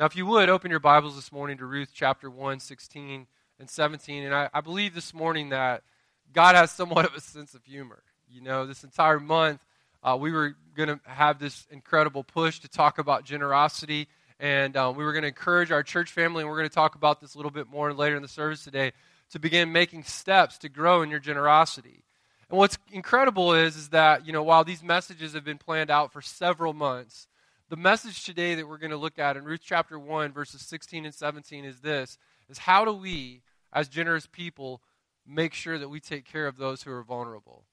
Now, if you would, open your Bibles this morning to Ruth chapter 1, 16 and 17. And I, I believe this morning that God has somewhat of a sense of humor. You know, this entire month, uh, we were going to have this incredible push to talk about generosity. And uh, we were going to encourage our church family, and we're going to talk about this a little bit more later in the service today, to begin making steps to grow in your generosity. And what's incredible is, is that, you know, while these messages have been planned out for several months, the message today that we're going to look at in Ruth chapter 1, verses 16 and 17 is this is how do we, as generous people, make sure that we take care of those who are vulnerable?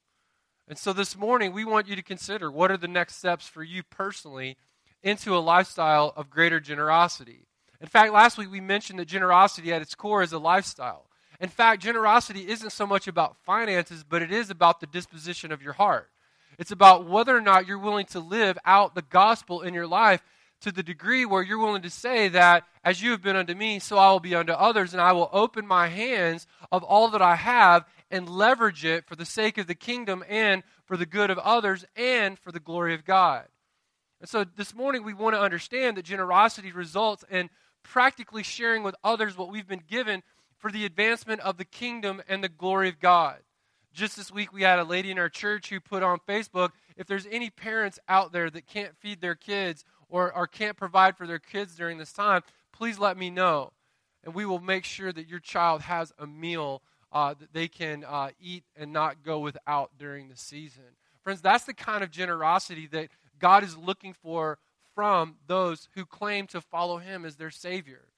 And so this morning, we want you to consider what are the next steps for you personally into a lifestyle of greater generosity. In fact, last week we mentioned that generosity at its core is a lifestyle. In fact, generosity isn't so much about finances, but it is about the disposition of your heart. It's about whether or not you're willing to live out the gospel in your life to the degree where you're willing to say that as you have been unto me, so I will be unto others, and I will open my hands of all that I have and leverage it for the sake of the kingdom and for the good of others and for the glory of God. And so this morning we want to understand that generosity results in practically sharing with others what we've been given for the advancement of the kingdom and the glory of God. Just this week, we had a lady in our church who put on Facebook if there's any parents out there that can't feed their kids or, or can't provide for their kids during this time, please let me know. And we will make sure that your child has a meal uh, that they can uh, eat and not go without during the season. Friends, that's the kind of generosity that God is looking for from those who claim to follow Him as their Savior.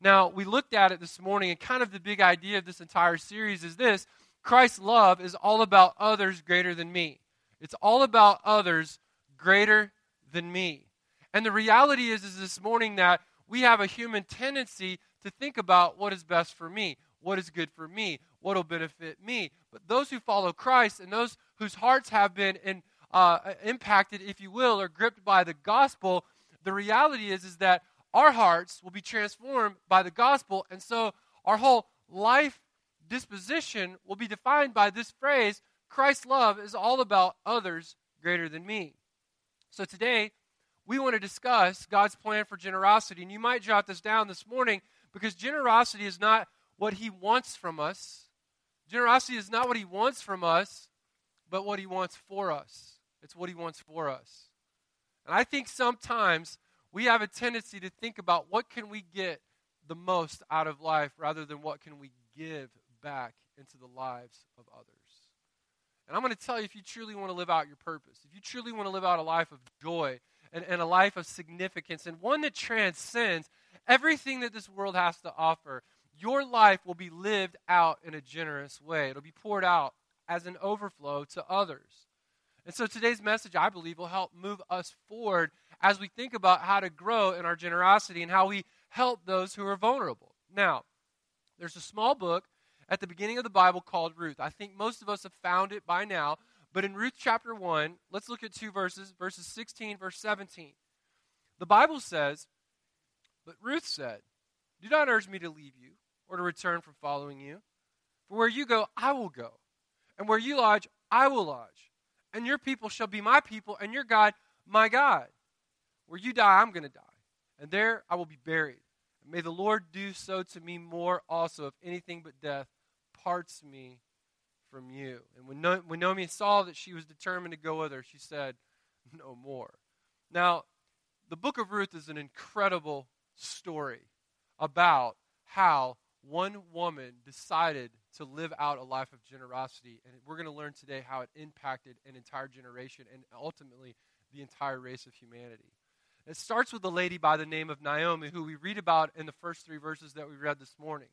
Now, we looked at it this morning, and kind of the big idea of this entire series is this Christ's love is all about others greater than me. It's all about others greater than me. And the reality is, is this morning that we have a human tendency to think about what is best for me, what is good for me, what will benefit me. But those who follow Christ and those whose hearts have been in, uh, impacted, if you will, or gripped by the gospel, the reality is, is that our hearts will be transformed by the gospel. And so our whole life disposition will be defined by this phrase Christ's love is all about others greater than me. So today, we want to discuss God's plan for generosity. And you might jot this down this morning because generosity is not what He wants from us. Generosity is not what He wants from us, but what He wants for us. It's what He wants for us. And I think sometimes we have a tendency to think about what can we get the most out of life rather than what can we give back into the lives of others. And I'm going to tell you if you truly want to live out your purpose, if you truly want to live out a life of joy and, and a life of significance, and one that transcends everything that this world has to offer, your life will be lived out in a generous way. It'll be poured out as an overflow to others. And so today's message, I believe, will help move us forward as we think about how to grow in our generosity and how we help those who are vulnerable. Now, there's a small book at the beginning of the Bible called Ruth. I think most of us have found it by now. But in Ruth chapter 1, let's look at two verses, verses 16, verse 17. The Bible says, But Ruth said, Do not urge me to leave you or to return from following you. For where you go, I will go. And where you lodge, I will lodge. And your people shall be my people, and your God, my God. Where you die, I'm going to die. And there I will be buried. And may the Lord do so to me more also, if anything but death parts me from you. And when, no- when Naomi saw that she was determined to go with her, she said, No more. Now, the book of Ruth is an incredible story about how one woman decided to live out a life of generosity. And we're going to learn today how it impacted an entire generation and ultimately the entire race of humanity. It starts with a lady by the name of Naomi, who we read about in the first three verses that we read this morning.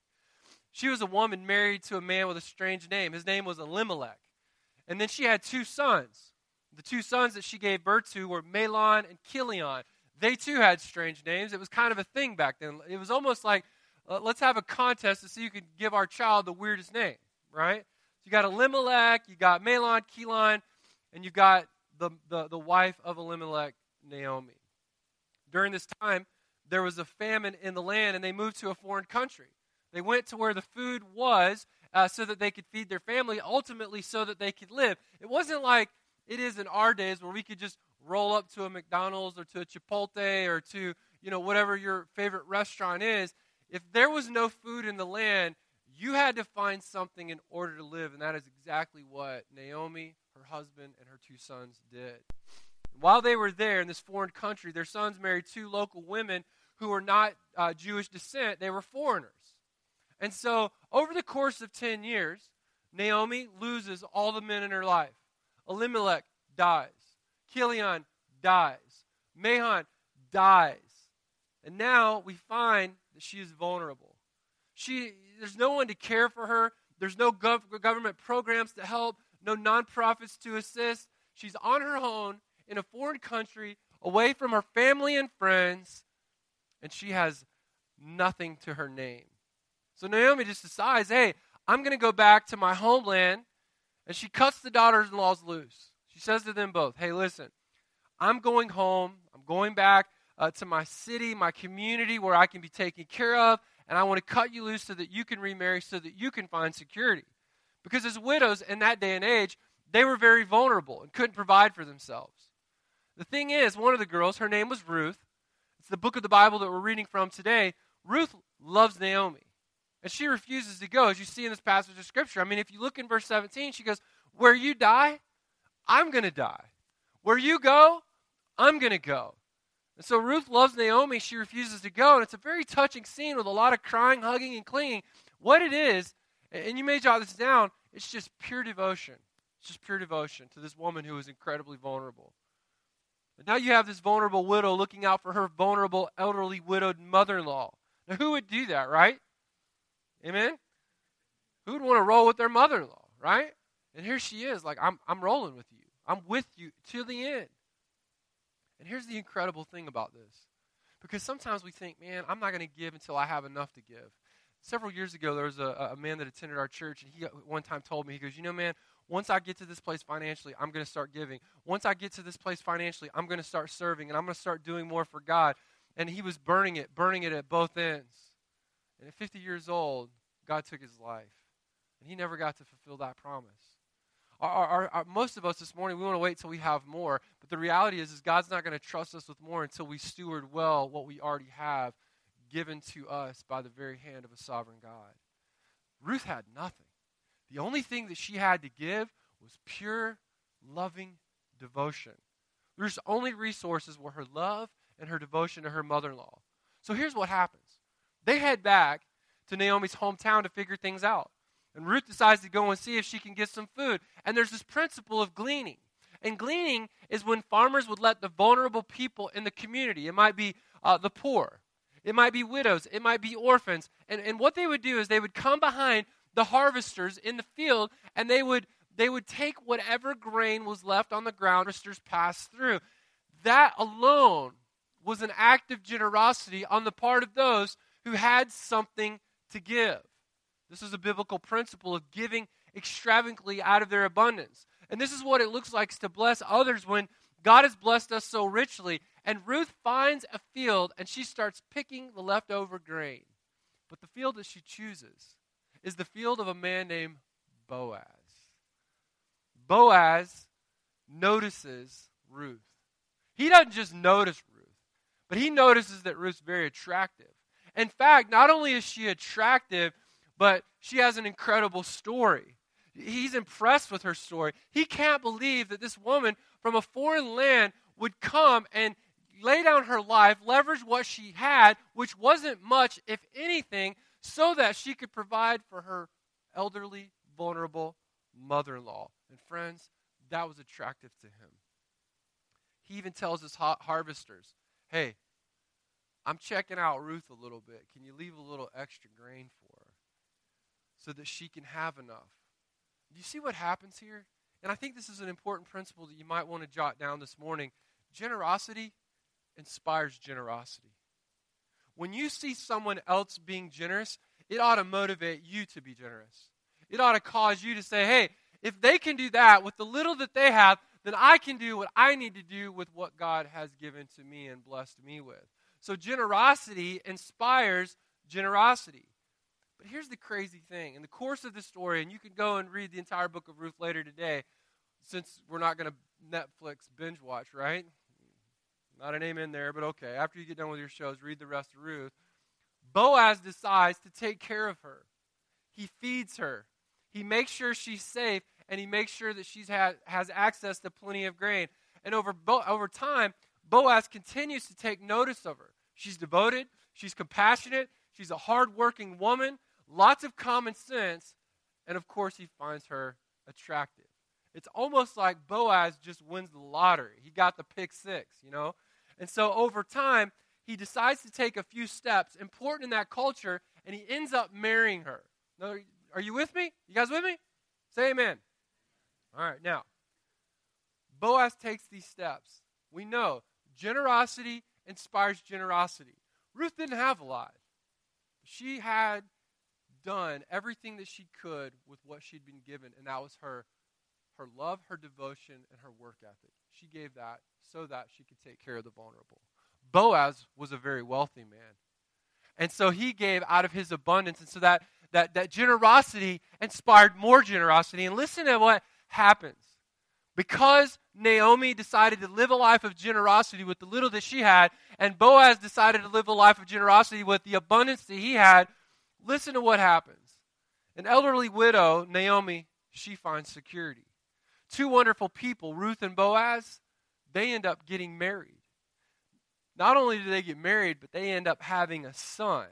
She was a woman married to a man with a strange name. His name was Elimelech. And then she had two sons. The two sons that she gave birth to were Mahlon and Chilion. They too had strange names. It was kind of a thing back then. It was almost like, uh, let's have a contest to see who could give our child the weirdest name, right? So you got Elimelech, you got Mahlon, Chilion, and you got the, the, the wife of Elimelech, Naomi. During this time, there was a famine in the land, and they moved to a foreign country. They went to where the food was uh, so that they could feed their family, ultimately, so that they could live. It wasn't like it is in our days where we could just roll up to a McDonald's or to a Chipotle or to you know, whatever your favorite restaurant is, if there was no food in the land, you had to find something in order to live. And that is exactly what Naomi, her husband, and her two sons did. While they were there in this foreign country, their sons married two local women who were not uh, Jewish descent, they were foreigners. And so, over the course of 10 years, Naomi loses all the men in her life. Elimelech dies. Chilion dies. Mahlon dies. And now we find that she is vulnerable. She, there's no one to care for her. There's no gov- government programs to help, no nonprofits to assist. She's on her own in a foreign country, away from her family and friends, and she has nothing to her name. So Naomi just decides, hey, I'm going to go back to my homeland. And she cuts the daughters in laws loose. She says to them both, hey, listen, I'm going home. I'm going back uh, to my city, my community where I can be taken care of. And I want to cut you loose so that you can remarry, so that you can find security. Because as widows in that day and age, they were very vulnerable and couldn't provide for themselves. The thing is, one of the girls, her name was Ruth. It's the book of the Bible that we're reading from today. Ruth loves Naomi. And she refuses to go, as you see in this passage of Scripture. I mean, if you look in verse 17, she goes, Where you die, I'm going to die. Where you go, I'm going to go. And so Ruth loves Naomi. She refuses to go. And it's a very touching scene with a lot of crying, hugging, and clinging. What it is, and you may jot this down, it's just pure devotion. It's just pure devotion to this woman who is incredibly vulnerable. And now you have this vulnerable widow looking out for her vulnerable, elderly, widowed mother in law. Now, who would do that, right? Amen? Who would want to roll with their mother in law, right? And here she is, like, I'm, I'm rolling with you. I'm with you to the end. And here's the incredible thing about this. Because sometimes we think, man, I'm not going to give until I have enough to give. Several years ago, there was a, a man that attended our church, and he one time told me, he goes, You know, man, once I get to this place financially, I'm going to start giving. Once I get to this place financially, I'm going to start serving, and I'm going to start doing more for God. And he was burning it, burning it at both ends. And at 50 years old, God took his life. And he never got to fulfill that promise. Our, our, our, most of us this morning, we want to wait till we have more. But the reality is, is God's not going to trust us with more until we steward well what we already have given to us by the very hand of a sovereign God. Ruth had nothing. The only thing that she had to give was pure, loving devotion. Ruth's only resources were her love and her devotion to her mother in law. So here's what happens they head back to Naomi's hometown to figure things out. And Ruth decides to go and see if she can get some food. And there's this principle of gleaning. And gleaning is when farmers would let the vulnerable people in the community, it might be uh, the poor, it might be widows, it might be orphans. And, and what they would do is they would come behind the harvesters in the field and they would, they would take whatever grain was left on the ground, harvesters passed through. That alone was an act of generosity on the part of those who had something to give. This is a biblical principle of giving extravagantly out of their abundance. And this is what it looks like to bless others when God has blessed us so richly. And Ruth finds a field and she starts picking the leftover grain. But the field that she chooses is the field of a man named Boaz. Boaz notices Ruth. He doesn't just notice Ruth, but he notices that Ruth's very attractive. In fact, not only is she attractive, but she has an incredible story. He's impressed with her story. He can't believe that this woman from a foreign land would come and lay down her life, leverage what she had, which wasn't much, if anything, so that she could provide for her elderly, vulnerable mother in law. And friends, that was attractive to him. He even tells his harvesters, hey, I'm checking out Ruth a little bit. Can you leave a little extra grain for her so that she can have enough? Do you see what happens here? And I think this is an important principle that you might want to jot down this morning. Generosity inspires generosity. When you see someone else being generous, it ought to motivate you to be generous. It ought to cause you to say, hey, if they can do that with the little that they have, then I can do what I need to do with what God has given to me and blessed me with. So generosity inspires generosity. But here's the crazy thing. In the course of the story, and you can go and read the entire book of Ruth later today, since we're not going to Netflix binge watch, right? Not an amen there, but okay. After you get done with your shows, read the rest of Ruth. Boaz decides to take care of her. He feeds her. He makes sure she's safe, and he makes sure that she has access to plenty of grain. And over, Bo- over time, Boaz continues to take notice of her. She's devoted, she's compassionate, she's a hardworking woman, lots of common sense, and of course, he finds her attractive. It's almost like Boaz just wins the lottery. He got the pick six, you know? And so over time, he decides to take a few steps important in that culture, and he ends up marrying her. Now, are you with me? You guys with me? Say amen. All right, now, Boaz takes these steps. We know generosity inspires generosity. Ruth didn't have a lot. She had done everything that she could with what she'd been given, and that was her her love, her devotion, and her work ethic. She gave that so that she could take care of the vulnerable. Boaz was a very wealthy man. And so he gave out of his abundance. And so that, that, that generosity inspired more generosity. And listen to what happens. Because Naomi decided to live a life of generosity with the little that she had, and Boaz decided to live a life of generosity with the abundance that he had, listen to what happens. An elderly widow, Naomi, she finds security. Two wonderful people, Ruth and Boaz, they end up getting married. Not only do they get married, but they end up having a son.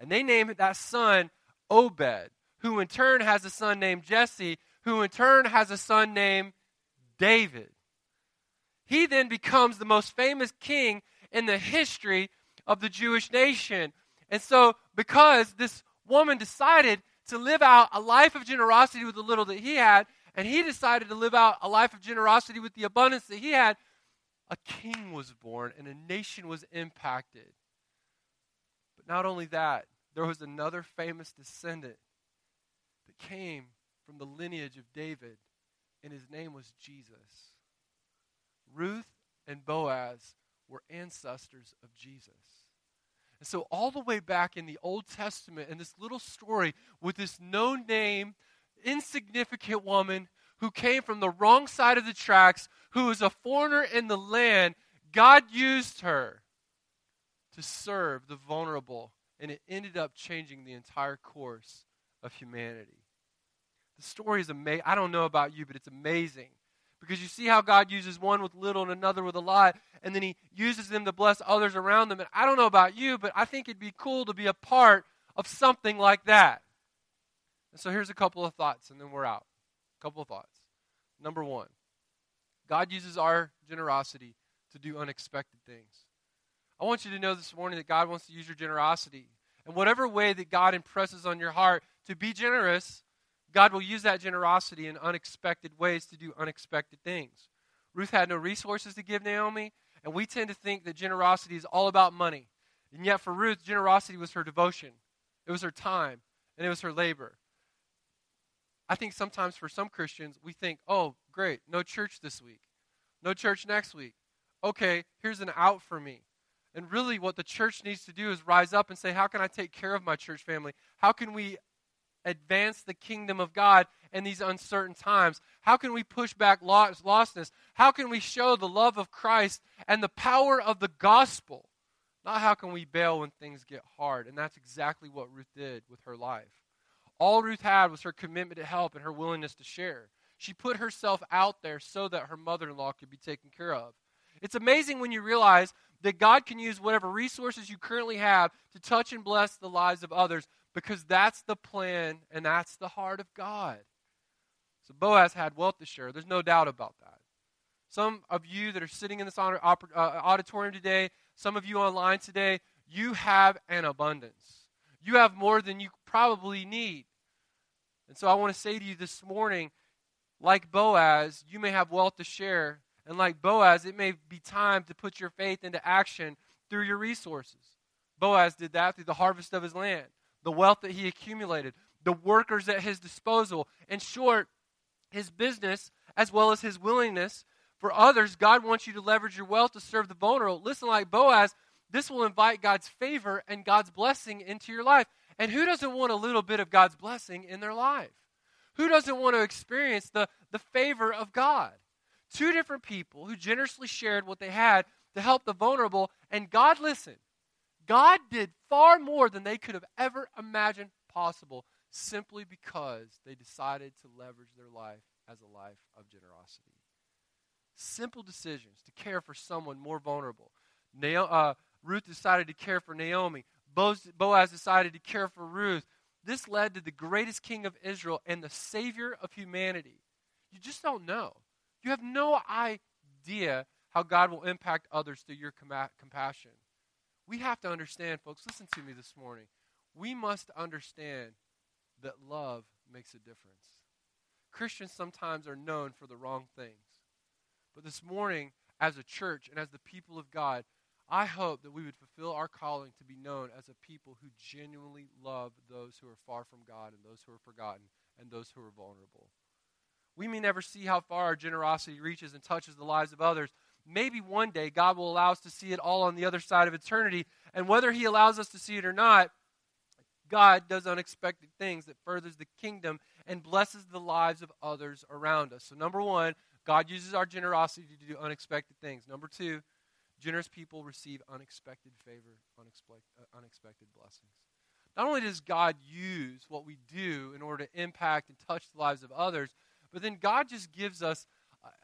And they name that son Obed, who in turn has a son named Jesse, who in turn has a son named David. He then becomes the most famous king in the history of the Jewish nation. And so, because this woman decided to live out a life of generosity with the little that he had, and he decided to live out a life of generosity with the abundance that he had, a king was born and a nation was impacted. But not only that, there was another famous descendant that came from the lineage of David, and his name was Jesus. Ruth and Boaz were ancestors of Jesus. And so, all the way back in the Old Testament, in this little story with this no name, insignificant woman who came from the wrong side of the tracks, who was a foreigner in the land, God used her to serve the vulnerable, and it ended up changing the entire course of humanity. The story is amazing. I don't know about you, but it's amazing. Because you see how God uses one with little and another with a lot, and then He uses them to bless others around them. And I don't know about you, but I think it'd be cool to be a part of something like that. And so here's a couple of thoughts, and then we're out. A couple of thoughts. Number one, God uses our generosity to do unexpected things. I want you to know this morning that God wants to use your generosity. And whatever way that God impresses on your heart to be generous, God will use that generosity in unexpected ways to do unexpected things. Ruth had no resources to give Naomi, and we tend to think that generosity is all about money. And yet, for Ruth, generosity was her devotion, it was her time, and it was her labor. I think sometimes for some Christians, we think, oh, great, no church this week, no church next week. Okay, here's an out for me. And really, what the church needs to do is rise up and say, how can I take care of my church family? How can we advance the kingdom of God in these uncertain times? How can we push back lostness? How can we show the love of Christ and the power of the gospel? Not how can we bail when things get hard. And that's exactly what Ruth did with her life. All Ruth had was her commitment to help and her willingness to share. She put herself out there so that her mother in law could be taken care of. It's amazing when you realize that God can use whatever resources you currently have to touch and bless the lives of others because that's the plan and that's the heart of God. So Boaz had wealth to share. There's no doubt about that. Some of you that are sitting in this uh, auditorium today, some of you online today, you have an abundance. You have more than you probably need. And so I want to say to you this morning, like Boaz, you may have wealth to share. And like Boaz, it may be time to put your faith into action through your resources. Boaz did that through the harvest of his land, the wealth that he accumulated, the workers at his disposal. In short, his business as well as his willingness for others. God wants you to leverage your wealth to serve the vulnerable. Listen, like Boaz, this will invite God's favor and God's blessing into your life. And who doesn't want a little bit of God's blessing in their life? Who doesn't want to experience the, the favor of God? Two different people who generously shared what they had to help the vulnerable. And God listened. God did far more than they could have ever imagined possible simply because they decided to leverage their life as a life of generosity. Simple decisions to care for someone more vulnerable. uh, Ruth decided to care for Naomi. Boaz decided to care for Ruth. This led to the greatest king of Israel and the savior of humanity. You just don't know. You have no idea how God will impact others through your com- compassion. We have to understand, folks, listen to me this morning. We must understand that love makes a difference. Christians sometimes are known for the wrong things. But this morning, as a church and as the people of God, I hope that we would fulfill our calling to be known as a people who genuinely love those who are far from God and those who are forgotten and those who are vulnerable. We may never see how far our generosity reaches and touches the lives of others. Maybe one day God will allow us to see it all on the other side of eternity. And whether He allows us to see it or not, God does unexpected things that furthers the kingdom and blesses the lives of others around us. So, number one, God uses our generosity to do unexpected things. Number two, Generous people receive unexpected favor, unexpected, uh, blessings. Not only does God use what we do in order to impact and touch the lives of others, but then God just gives us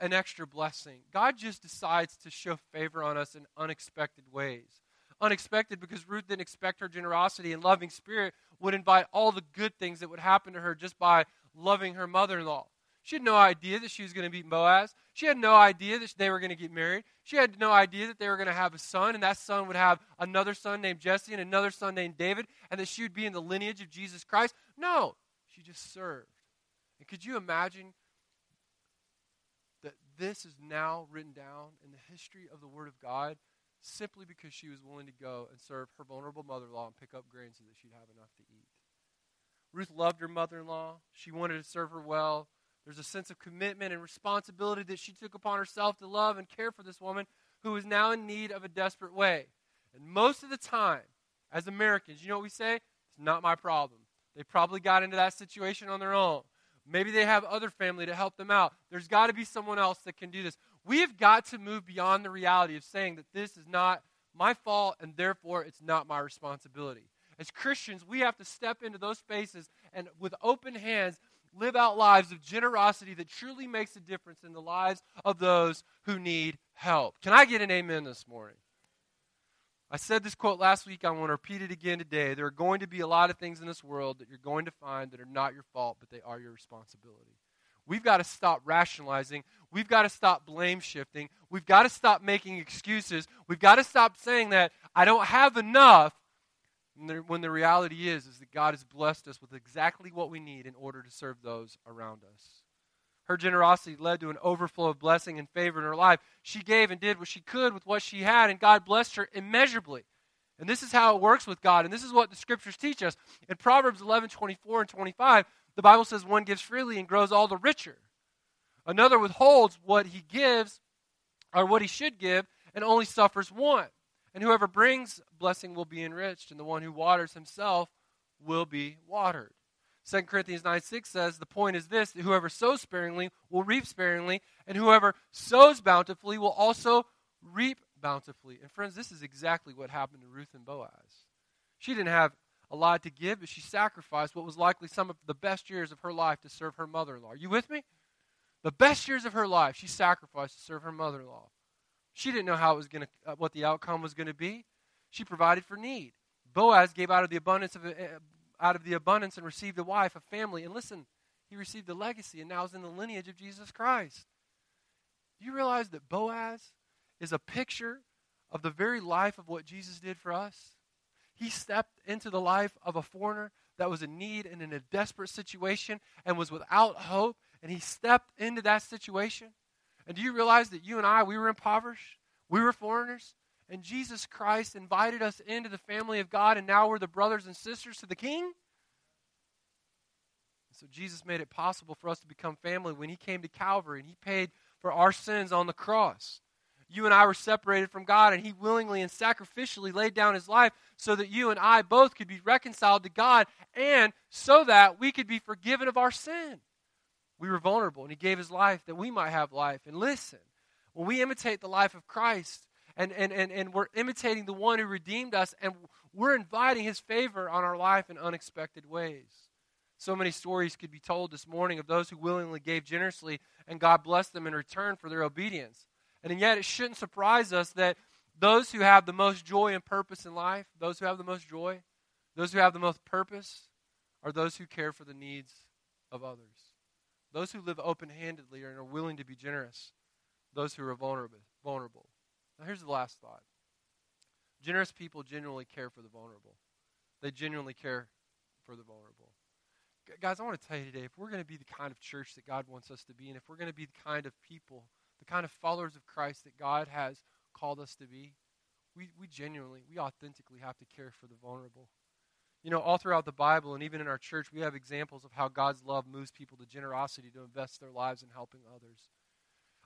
an extra blessing. God just decides to show favor on us in unexpected ways. Unexpected because Ruth didn't expect her generosity and loving spirit would invite all the good things that would happen to her just by loving her mother in law. She had no idea that she was going to meet Boaz. She had no idea that they were going to get married. She had no idea that they were going to have a son, and that son would have another son named Jesse and another son named David, and that she would be in the lineage of Jesus Christ. No, she just served. And could you imagine that this is now written down in the history of the Word of God simply because she was willing to go and serve her vulnerable mother in law and pick up grain so that she'd have enough to eat? Ruth loved her mother in law. She wanted to serve her well. There's a sense of commitment and responsibility that she took upon herself to love and care for this woman who is now in need of a desperate way. And most of the time, as Americans, you know what we say? It's not my problem. They probably got into that situation on their own. Maybe they have other family to help them out. There's got to be someone else that can do this. We have got to move beyond the reality of saying that this is not my fault and therefore it's not my responsibility. As Christians, we have to step into those spaces and with open hands live out lives of generosity that truly makes a difference in the lives of those who need help. Can I get an amen this morning? I said this quote last week. I want to repeat it again today. There are going to be a lot of things in this world that you're going to find that are not your fault, but they are your responsibility. We've got to stop rationalizing. We've got to stop blame shifting. We've got to stop making excuses. We've got to stop saying that I don't have enough when the reality is, is that God has blessed us with exactly what we need in order to serve those around us. Her generosity led to an overflow of blessing and favor in her life. She gave and did what she could with what she had, and God blessed her immeasurably. And this is how it works with God, and this is what the scriptures teach us. In Proverbs 11 24 and 25, the Bible says one gives freely and grows all the richer. Another withholds what he gives, or what he should give, and only suffers want. And whoever brings blessing will be enriched, and the one who waters himself will be watered. 2 Corinthians 9 6 says, The point is this that whoever sows sparingly will reap sparingly, and whoever sows bountifully will also reap bountifully. And friends, this is exactly what happened to Ruth and Boaz. She didn't have a lot to give, but she sacrificed what was likely some of the best years of her life to serve her mother in law. Are you with me? The best years of her life, she sacrificed to serve her mother in law. She didn't know how it was going to, uh, what the outcome was going to be. She provided for need. Boaz gave out of the abundance of, uh, out of the abundance and received a wife, a family, and listen, he received a legacy and now is in the lineage of Jesus Christ. Do you realize that Boaz is a picture of the very life of what Jesus did for us? He stepped into the life of a foreigner that was in need and in a desperate situation and was without hope, and he stepped into that situation and do you realize that you and I, we were impoverished? We were foreigners? And Jesus Christ invited us into the family of God, and now we're the brothers and sisters to the King? So Jesus made it possible for us to become family when He came to Calvary and He paid for our sins on the cross. You and I were separated from God, and He willingly and sacrificially laid down His life so that you and I both could be reconciled to God and so that we could be forgiven of our sin. We were vulnerable, and He gave His life that we might have life. And listen, when we imitate the life of Christ and, and, and, and we're imitating the one who redeemed us, and we're inviting his favor on our life in unexpected ways. So many stories could be told this morning of those who willingly gave generously, and God blessed them in return for their obedience. And yet, it shouldn't surprise us that those who have the most joy and purpose in life, those who have the most joy, those who have the most purpose, are those who care for the needs of others. Those who live open handedly and are willing to be generous. Those who are vulnerable. vulnerable. Now, here's the last thought generous people genuinely care for the vulnerable, they genuinely care for the vulnerable. Guys, I want to tell you today if we're going to be the kind of church that God wants us to be, and if we're going to be the kind of people, the kind of followers of Christ that God has called us to be, we, we genuinely, we authentically have to care for the vulnerable. You know, all throughout the Bible and even in our church, we have examples of how God's love moves people to generosity to invest their lives in helping others.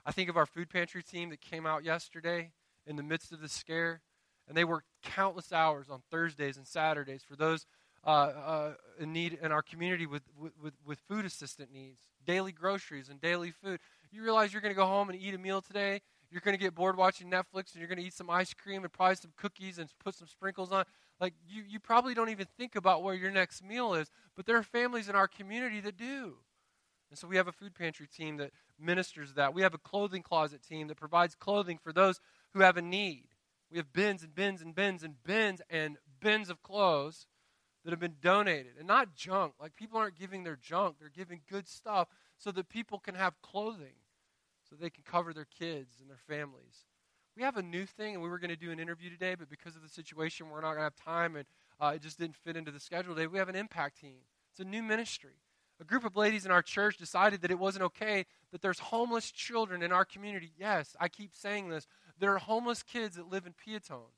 I think of our food pantry team that came out yesterday in the midst of the scare, and they worked countless hours on Thursdays and Saturdays for those uh, uh, in need in our community with, with, with food assistant needs, daily groceries and daily food. You realize you're going to go home and eat a meal today. You're going to get bored watching Netflix, and you're going to eat some ice cream and probably some cookies and put some sprinkles on. Like, you, you probably don't even think about where your next meal is, but there are families in our community that do. And so we have a food pantry team that ministers that. We have a clothing closet team that provides clothing for those who have a need. We have bins and bins and bins and bins and bins of clothes that have been donated. And not junk. Like people aren't giving their junk, they're giving good stuff so that people can have clothing, so they can cover their kids and their families we have a new thing, and we were going to do an interview today, but because of the situation, we're not going to have time, and uh, it just didn't fit into the schedule today. We have an impact team. It's a new ministry. A group of ladies in our church decided that it wasn't okay that there's homeless children in our community. Yes, I keep saying this. There are homeless kids that live in Piatone.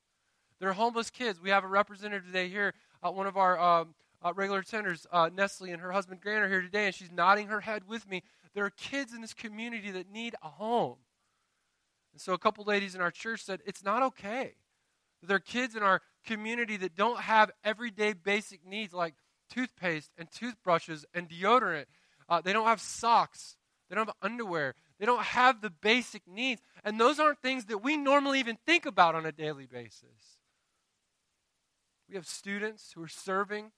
There are homeless kids. We have a representative today here, uh, one of our um, uh, regular attenders, uh, Nestle, and her husband Grant are here today, and she's nodding her head with me. There are kids in this community that need a home. And so a couple ladies in our church said it's not okay. There are kids in our community that don't have everyday basic needs like toothpaste and toothbrushes and deodorant. Uh, they don't have socks. They don't have underwear. They don't have the basic needs. And those aren't things that we normally even think about on a daily basis. We have students who are serving,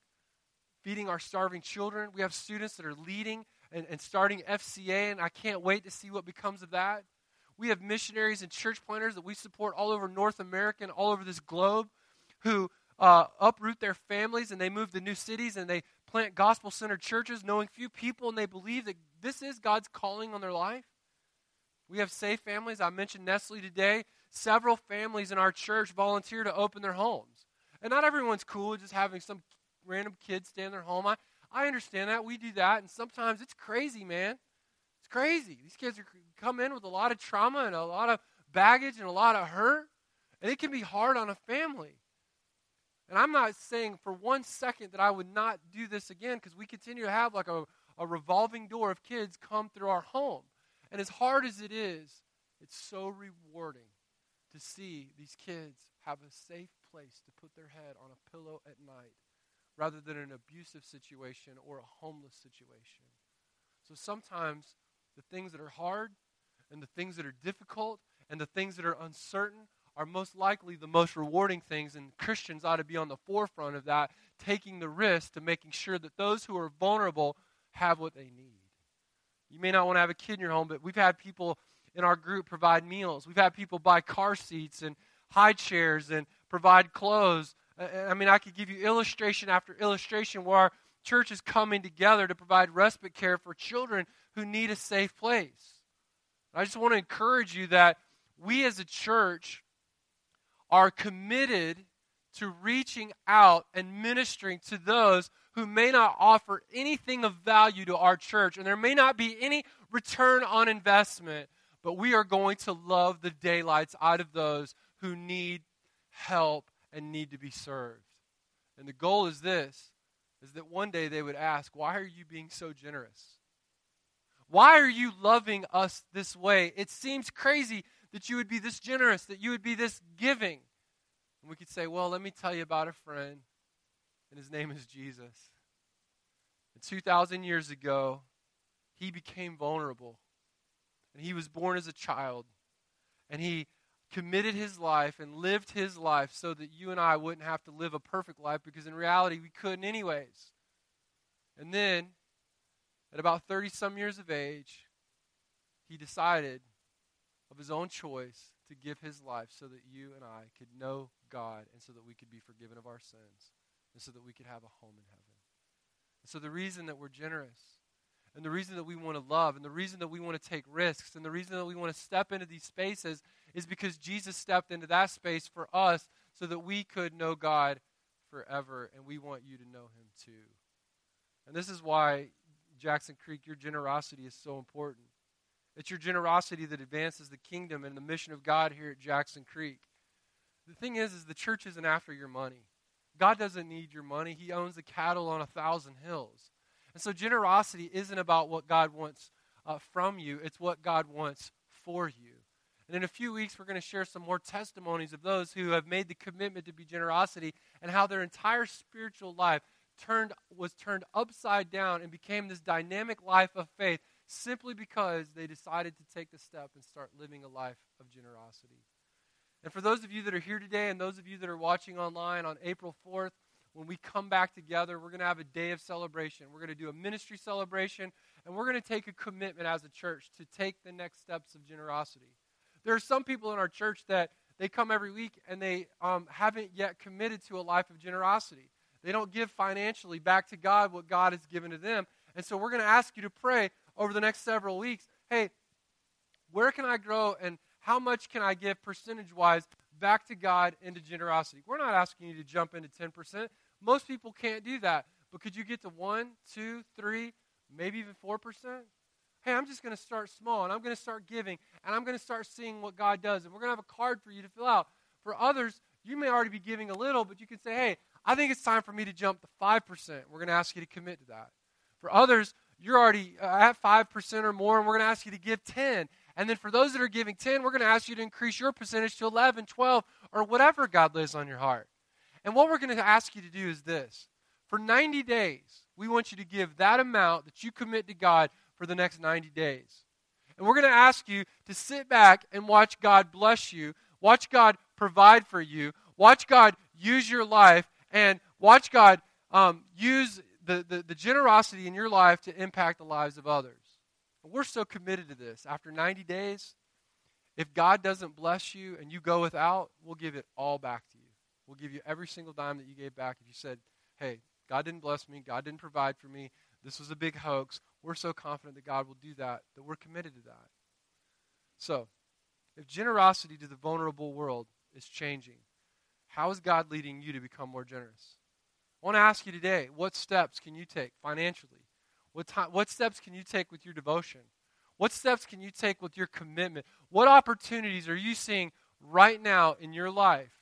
feeding our starving children. We have students that are leading and, and starting FCA, and I can't wait to see what becomes of that. We have missionaries and church planters that we support all over North America and all over this globe who uh, uproot their families and they move to new cities and they plant gospel centered churches, knowing few people, and they believe that this is God's calling on their life. We have safe families. I mentioned Nestle today. Several families in our church volunteer to open their homes. And not everyone's cool with just having some random kids stay in their home. I, I understand that. We do that. And sometimes it's crazy, man It's crazy. These kids are, come in with a lot of trauma and a lot of baggage and a lot of hurt, and it can be hard on a family. And I'm not saying for one second that I would not do this again because we continue to have like a, a revolving door of kids come through our home. And as hard as it is, it's so rewarding to see these kids have a safe place to put their head on a pillow at night rather than an abusive situation or a homeless situation. So sometimes the things that are hard and the things that are difficult and the things that are uncertain are most likely the most rewarding things, and Christians ought to be on the forefront of that, taking the risk to making sure that those who are vulnerable have what they need. You may not want to have a kid in your home, but we've had people in our group provide meals. We've had people buy car seats and high chairs and provide clothes. Uh, uh, I mean, I could give you illustration after illustration where our church is coming together to provide respite care for children who need a safe place. I just want to encourage you that we as a church are committed to reaching out and ministering to those who may not offer anything of value to our church, and there may not be any return on investment, but we are going to love the daylights out of those who need help and need to be served. And the goal is this is that one day they would ask, Why are you being so generous? Why are you loving us this way? It seems crazy that you would be this generous, that you would be this giving. And we could say, Well, let me tell you about a friend, and his name is Jesus. And 2,000 years ago, he became vulnerable. And he was born as a child. And he committed his life and lived his life so that you and I wouldn't have to live a perfect life because in reality we couldn't, anyways. And then, at about 30 some years of age, he decided of his own choice to give his life so that you and I could know God and so that we could be forgiven of our sins and so that we could have a home in heaven. And so the reason that we're generous and the reason that we want to love and the reason that we want to take risks and the reason that we want to step into these spaces is because Jesus stepped into that space for us so that we could know God forever and we want you to know him too. And this is why Jackson Creek your generosity is so important. It's your generosity that advances the kingdom and the mission of God here at Jackson Creek. The thing is is the church isn't after your money. God doesn't need your money. He owns the cattle on a thousand hills. And so generosity isn't about what God wants uh, from you, it's what God wants for you. And in a few weeks, we're going to share some more testimonies of those who have made the commitment to be generosity and how their entire spiritual life turned, was turned upside down and became this dynamic life of faith simply because they decided to take the step and start living a life of generosity. And for those of you that are here today and those of you that are watching online on April 4th, when we come back together, we're going to have a day of celebration. We're going to do a ministry celebration, and we're going to take a commitment as a church to take the next steps of generosity. There are some people in our church that they come every week and they um, haven't yet committed to a life of generosity. They don't give financially back to God what God has given to them. And so we're going to ask you to pray over the next several weeks hey, where can I grow and how much can I give percentage wise back to God into generosity? We're not asking you to jump into 10%. Most people can't do that. But could you get to 1, 2, 3, maybe even 4%? Hey, I'm just going to start small and I'm going to start giving and I'm going to start seeing what God does. And we're going to have a card for you to fill out. For others, you may already be giving a little, but you can say, hey, I think it's time for me to jump to 5%. We're going to ask you to commit to that. For others, you're already uh, at 5% or more, and we're going to ask you to give 10. And then for those that are giving 10, we're going to ask you to increase your percentage to 11, 12, or whatever God lays on your heart. And what we're going to ask you to do is this. For 90 days, we want you to give that amount that you commit to God for the next 90 days. And we're going to ask you to sit back and watch God bless you, watch God provide for you, watch God use your life, and watch God um, use the, the, the generosity in your life to impact the lives of others. We're so committed to this. After 90 days, if God doesn't bless you and you go without, we'll give it all back to you. We'll give you every single dime that you gave back if you said, hey, God didn't bless me, God didn't provide for me, this was a big hoax. We're so confident that God will do that, that we're committed to that. So, if generosity to the vulnerable world is changing, how is God leading you to become more generous? I want to ask you today what steps can you take financially? What, time, what steps can you take with your devotion? What steps can you take with your commitment? What opportunities are you seeing right now in your life?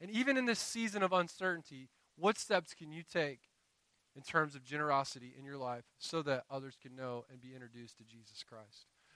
And even in this season of uncertainty, what steps can you take in terms of generosity in your life so that others can know and be introduced to Jesus Christ?